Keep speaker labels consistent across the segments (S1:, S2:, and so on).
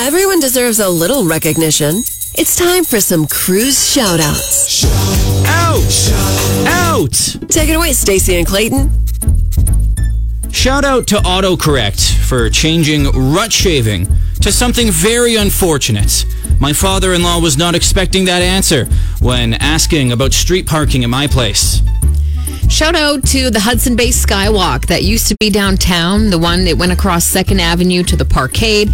S1: Everyone deserves a little recognition. It's time for some cruise shoutouts.
S2: Out! Out!
S1: Take it away, Stacy and Clayton.
S2: Shout out to AutoCorrect for changing rut shaving to something very unfortunate. My father in law was not expecting that answer when asking about street parking at my place.
S3: Shout out to the Hudson Bay Skywalk that used to be downtown, the one that went across 2nd Avenue to the Parkade.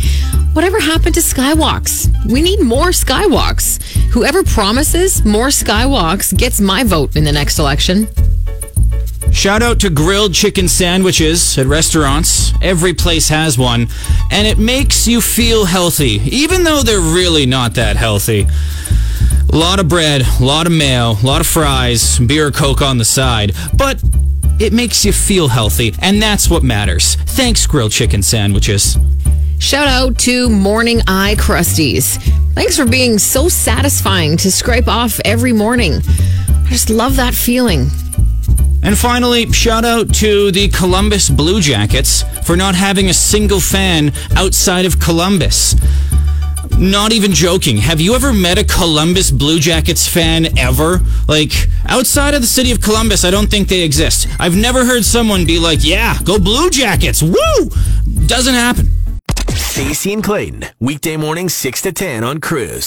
S3: Whatever happened to skywalks? We need more skywalks. Whoever promises more skywalks gets my vote in the next election.
S2: Shout out to grilled chicken sandwiches at restaurants. Every place has one, and it makes you feel healthy, even though they're really not that healthy. A lot of bread, a lot of mayo, a lot of fries, beer or coke on the side, but it makes you feel healthy, and that's what matters. Thanks, grilled chicken sandwiches.
S3: Shout out to Morning Eye Crusties. Thanks for being so satisfying to scrape off every morning. I just love that feeling.
S2: And finally, shout out to the Columbus Blue Jackets for not having a single fan outside of Columbus. Not even joking. Have you ever met a Columbus Blue Jackets fan ever? Like, outside of the city of Columbus, I don't think they exist. I've never heard someone be like, yeah, go Blue Jackets, woo! Doesn't happen.
S4: Stacey and Clayton, weekday morning 6 to 10 on Cruise.